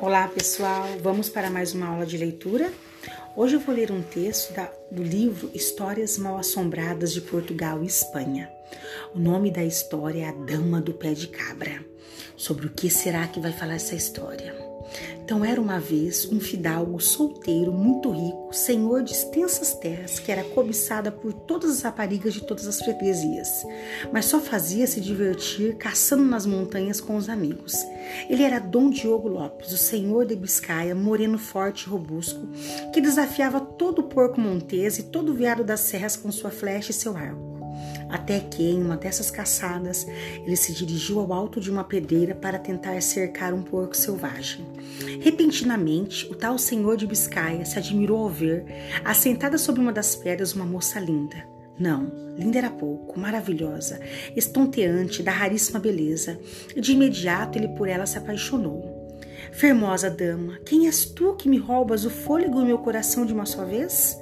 Olá pessoal, vamos para mais uma aula de leitura. Hoje eu vou ler um texto da, do livro Histórias Mal Assombradas de Portugal e Espanha. O nome da história é A Dama do Pé de Cabra. Sobre o que será que vai falar essa história? Então era uma vez um fidalgo solteiro, muito rico, senhor de extensas terras, que era cobiçada por todas as raparigas de todas as freguesias, mas só fazia se divertir caçando nas montanhas com os amigos. Ele era Dom Diogo Lopes, o senhor de Biscaia, moreno forte e robusto, que desafiava todo o porco montês e todo o veado das serras com sua flecha e seu arco até que, em uma dessas caçadas, ele se dirigiu ao alto de uma pedreira para tentar cercar um porco selvagem. Repentinamente, o tal senhor de Biscaia se admirou ao ver, assentada sobre uma das pedras, uma moça linda. Não, linda era pouco, maravilhosa, estonteante, da raríssima beleza, e de imediato ele por ela se apaixonou. Fermosa dama, quem és tu que me roubas o fôlego e meu coração de uma só vez?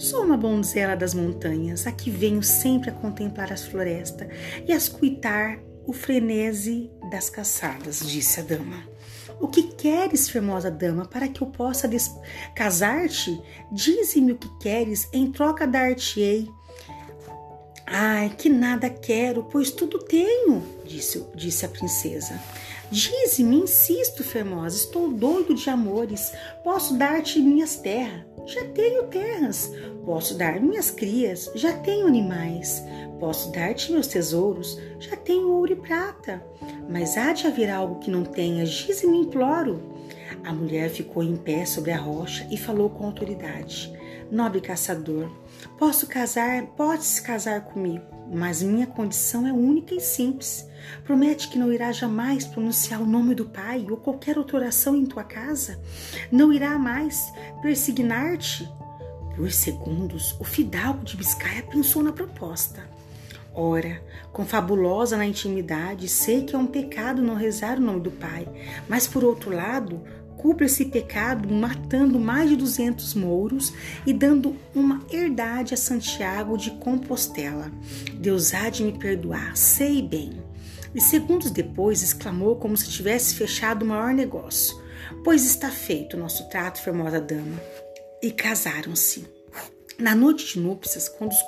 Sou uma donzela das montanhas, aqui venho sempre a contemplar as florestas e a escutar o frenesi das caçadas, disse a dama. O que queres, formosa dama, para que eu possa casar-te? Dize-me o que queres, em troca dar-te-ei. Ai, que nada quero, pois tudo tenho, disse, disse a princesa. Dize-me, insisto, Fermosa, estou doido de amores. Posso dar-te minhas terras, já tenho terras. Posso dar minhas crias, já tenho animais. Posso dar-te meus tesouros, já tenho ouro e prata. Mas há de haver algo que não tenhas, dize-me, imploro. A mulher ficou em pé sobre a rocha e falou com autoridade. Nobre caçador, posso casar, podes casar comigo, mas minha condição é única e simples. Promete que não irá jamais pronunciar o nome do Pai ou qualquer outra oração em tua casa. Não irá mais persignar-te. Por segundos, o fidalgo de Biscaia pensou na proposta. Ora, confabulosa na intimidade, sei que é um pecado não rezar o nome do Pai, mas por outro lado, culpa esse pecado matando mais de 200 mouros e dando uma herdade a Santiago de Compostela. Deus há de me perdoar, sei bem. E segundos depois exclamou como se tivesse fechado o maior negócio: Pois está feito nosso trato, formosa dama. E casaram-se. Na noite de núpcias, quando os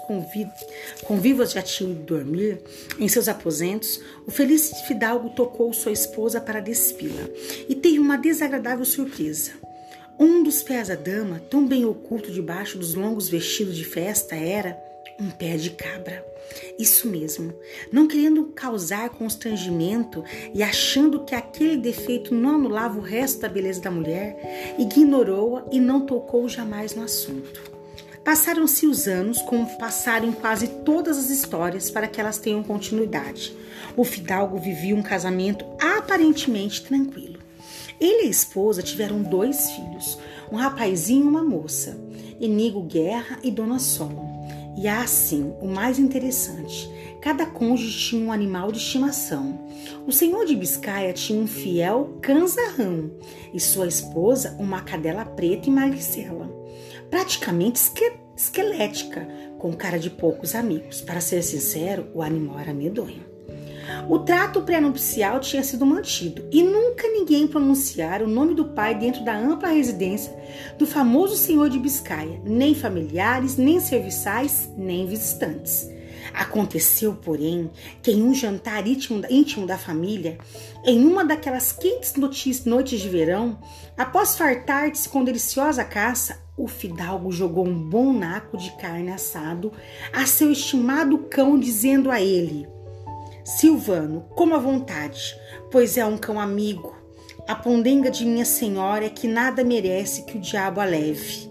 convivas já tinham ido dormir em seus aposentos, o feliz fidalgo tocou sua esposa para despi-la e teve uma desagradável surpresa. Um dos pés da dama, tão bem oculto debaixo dos longos vestidos de festa, era um pé de cabra. Isso mesmo, não querendo causar constrangimento e achando que aquele defeito não anulava o resto da beleza da mulher, ignorou-a e não tocou jamais no assunto. Passaram-se os anos, como passaram quase todas as histórias, para que elas tenham continuidade. O fidalgo vivia um casamento aparentemente tranquilo. Ele e a esposa tiveram dois filhos, um rapazinho e uma moça, Enigo Guerra e Dona Sol. E assim, o mais interessante, cada cônjuge tinha um animal de estimação. O senhor de Biscaia tinha um fiel canzarrão e sua esposa uma cadela preta e magricela praticamente esquelética, com cara de poucos amigos. Para ser sincero, o animal era medonho. O trato pré-nupcial tinha sido mantido e nunca ninguém pronunciara o nome do pai dentro da ampla residência do famoso senhor de Biscaia, nem familiares, nem serviçais, nem visitantes. Aconteceu, porém, que em um jantar íntimo da família, em uma daquelas quentes noites de verão, após fartar-se com deliciosa caça, o fidalgo jogou um bom naco de carne assado a seu estimado cão, dizendo a ele: Silvano, coma à vontade, pois é um cão amigo. A pondenga de minha senhora é que nada merece que o diabo a leve.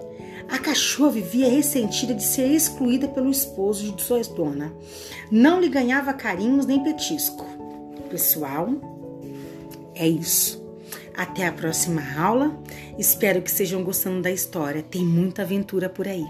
A cachorra vivia ressentida de ser excluída pelo esposo de sua dona. Não lhe ganhava carinhos nem petisco. Pessoal, é isso. Até a próxima aula. Espero que estejam gostando da história. Tem muita aventura por aí.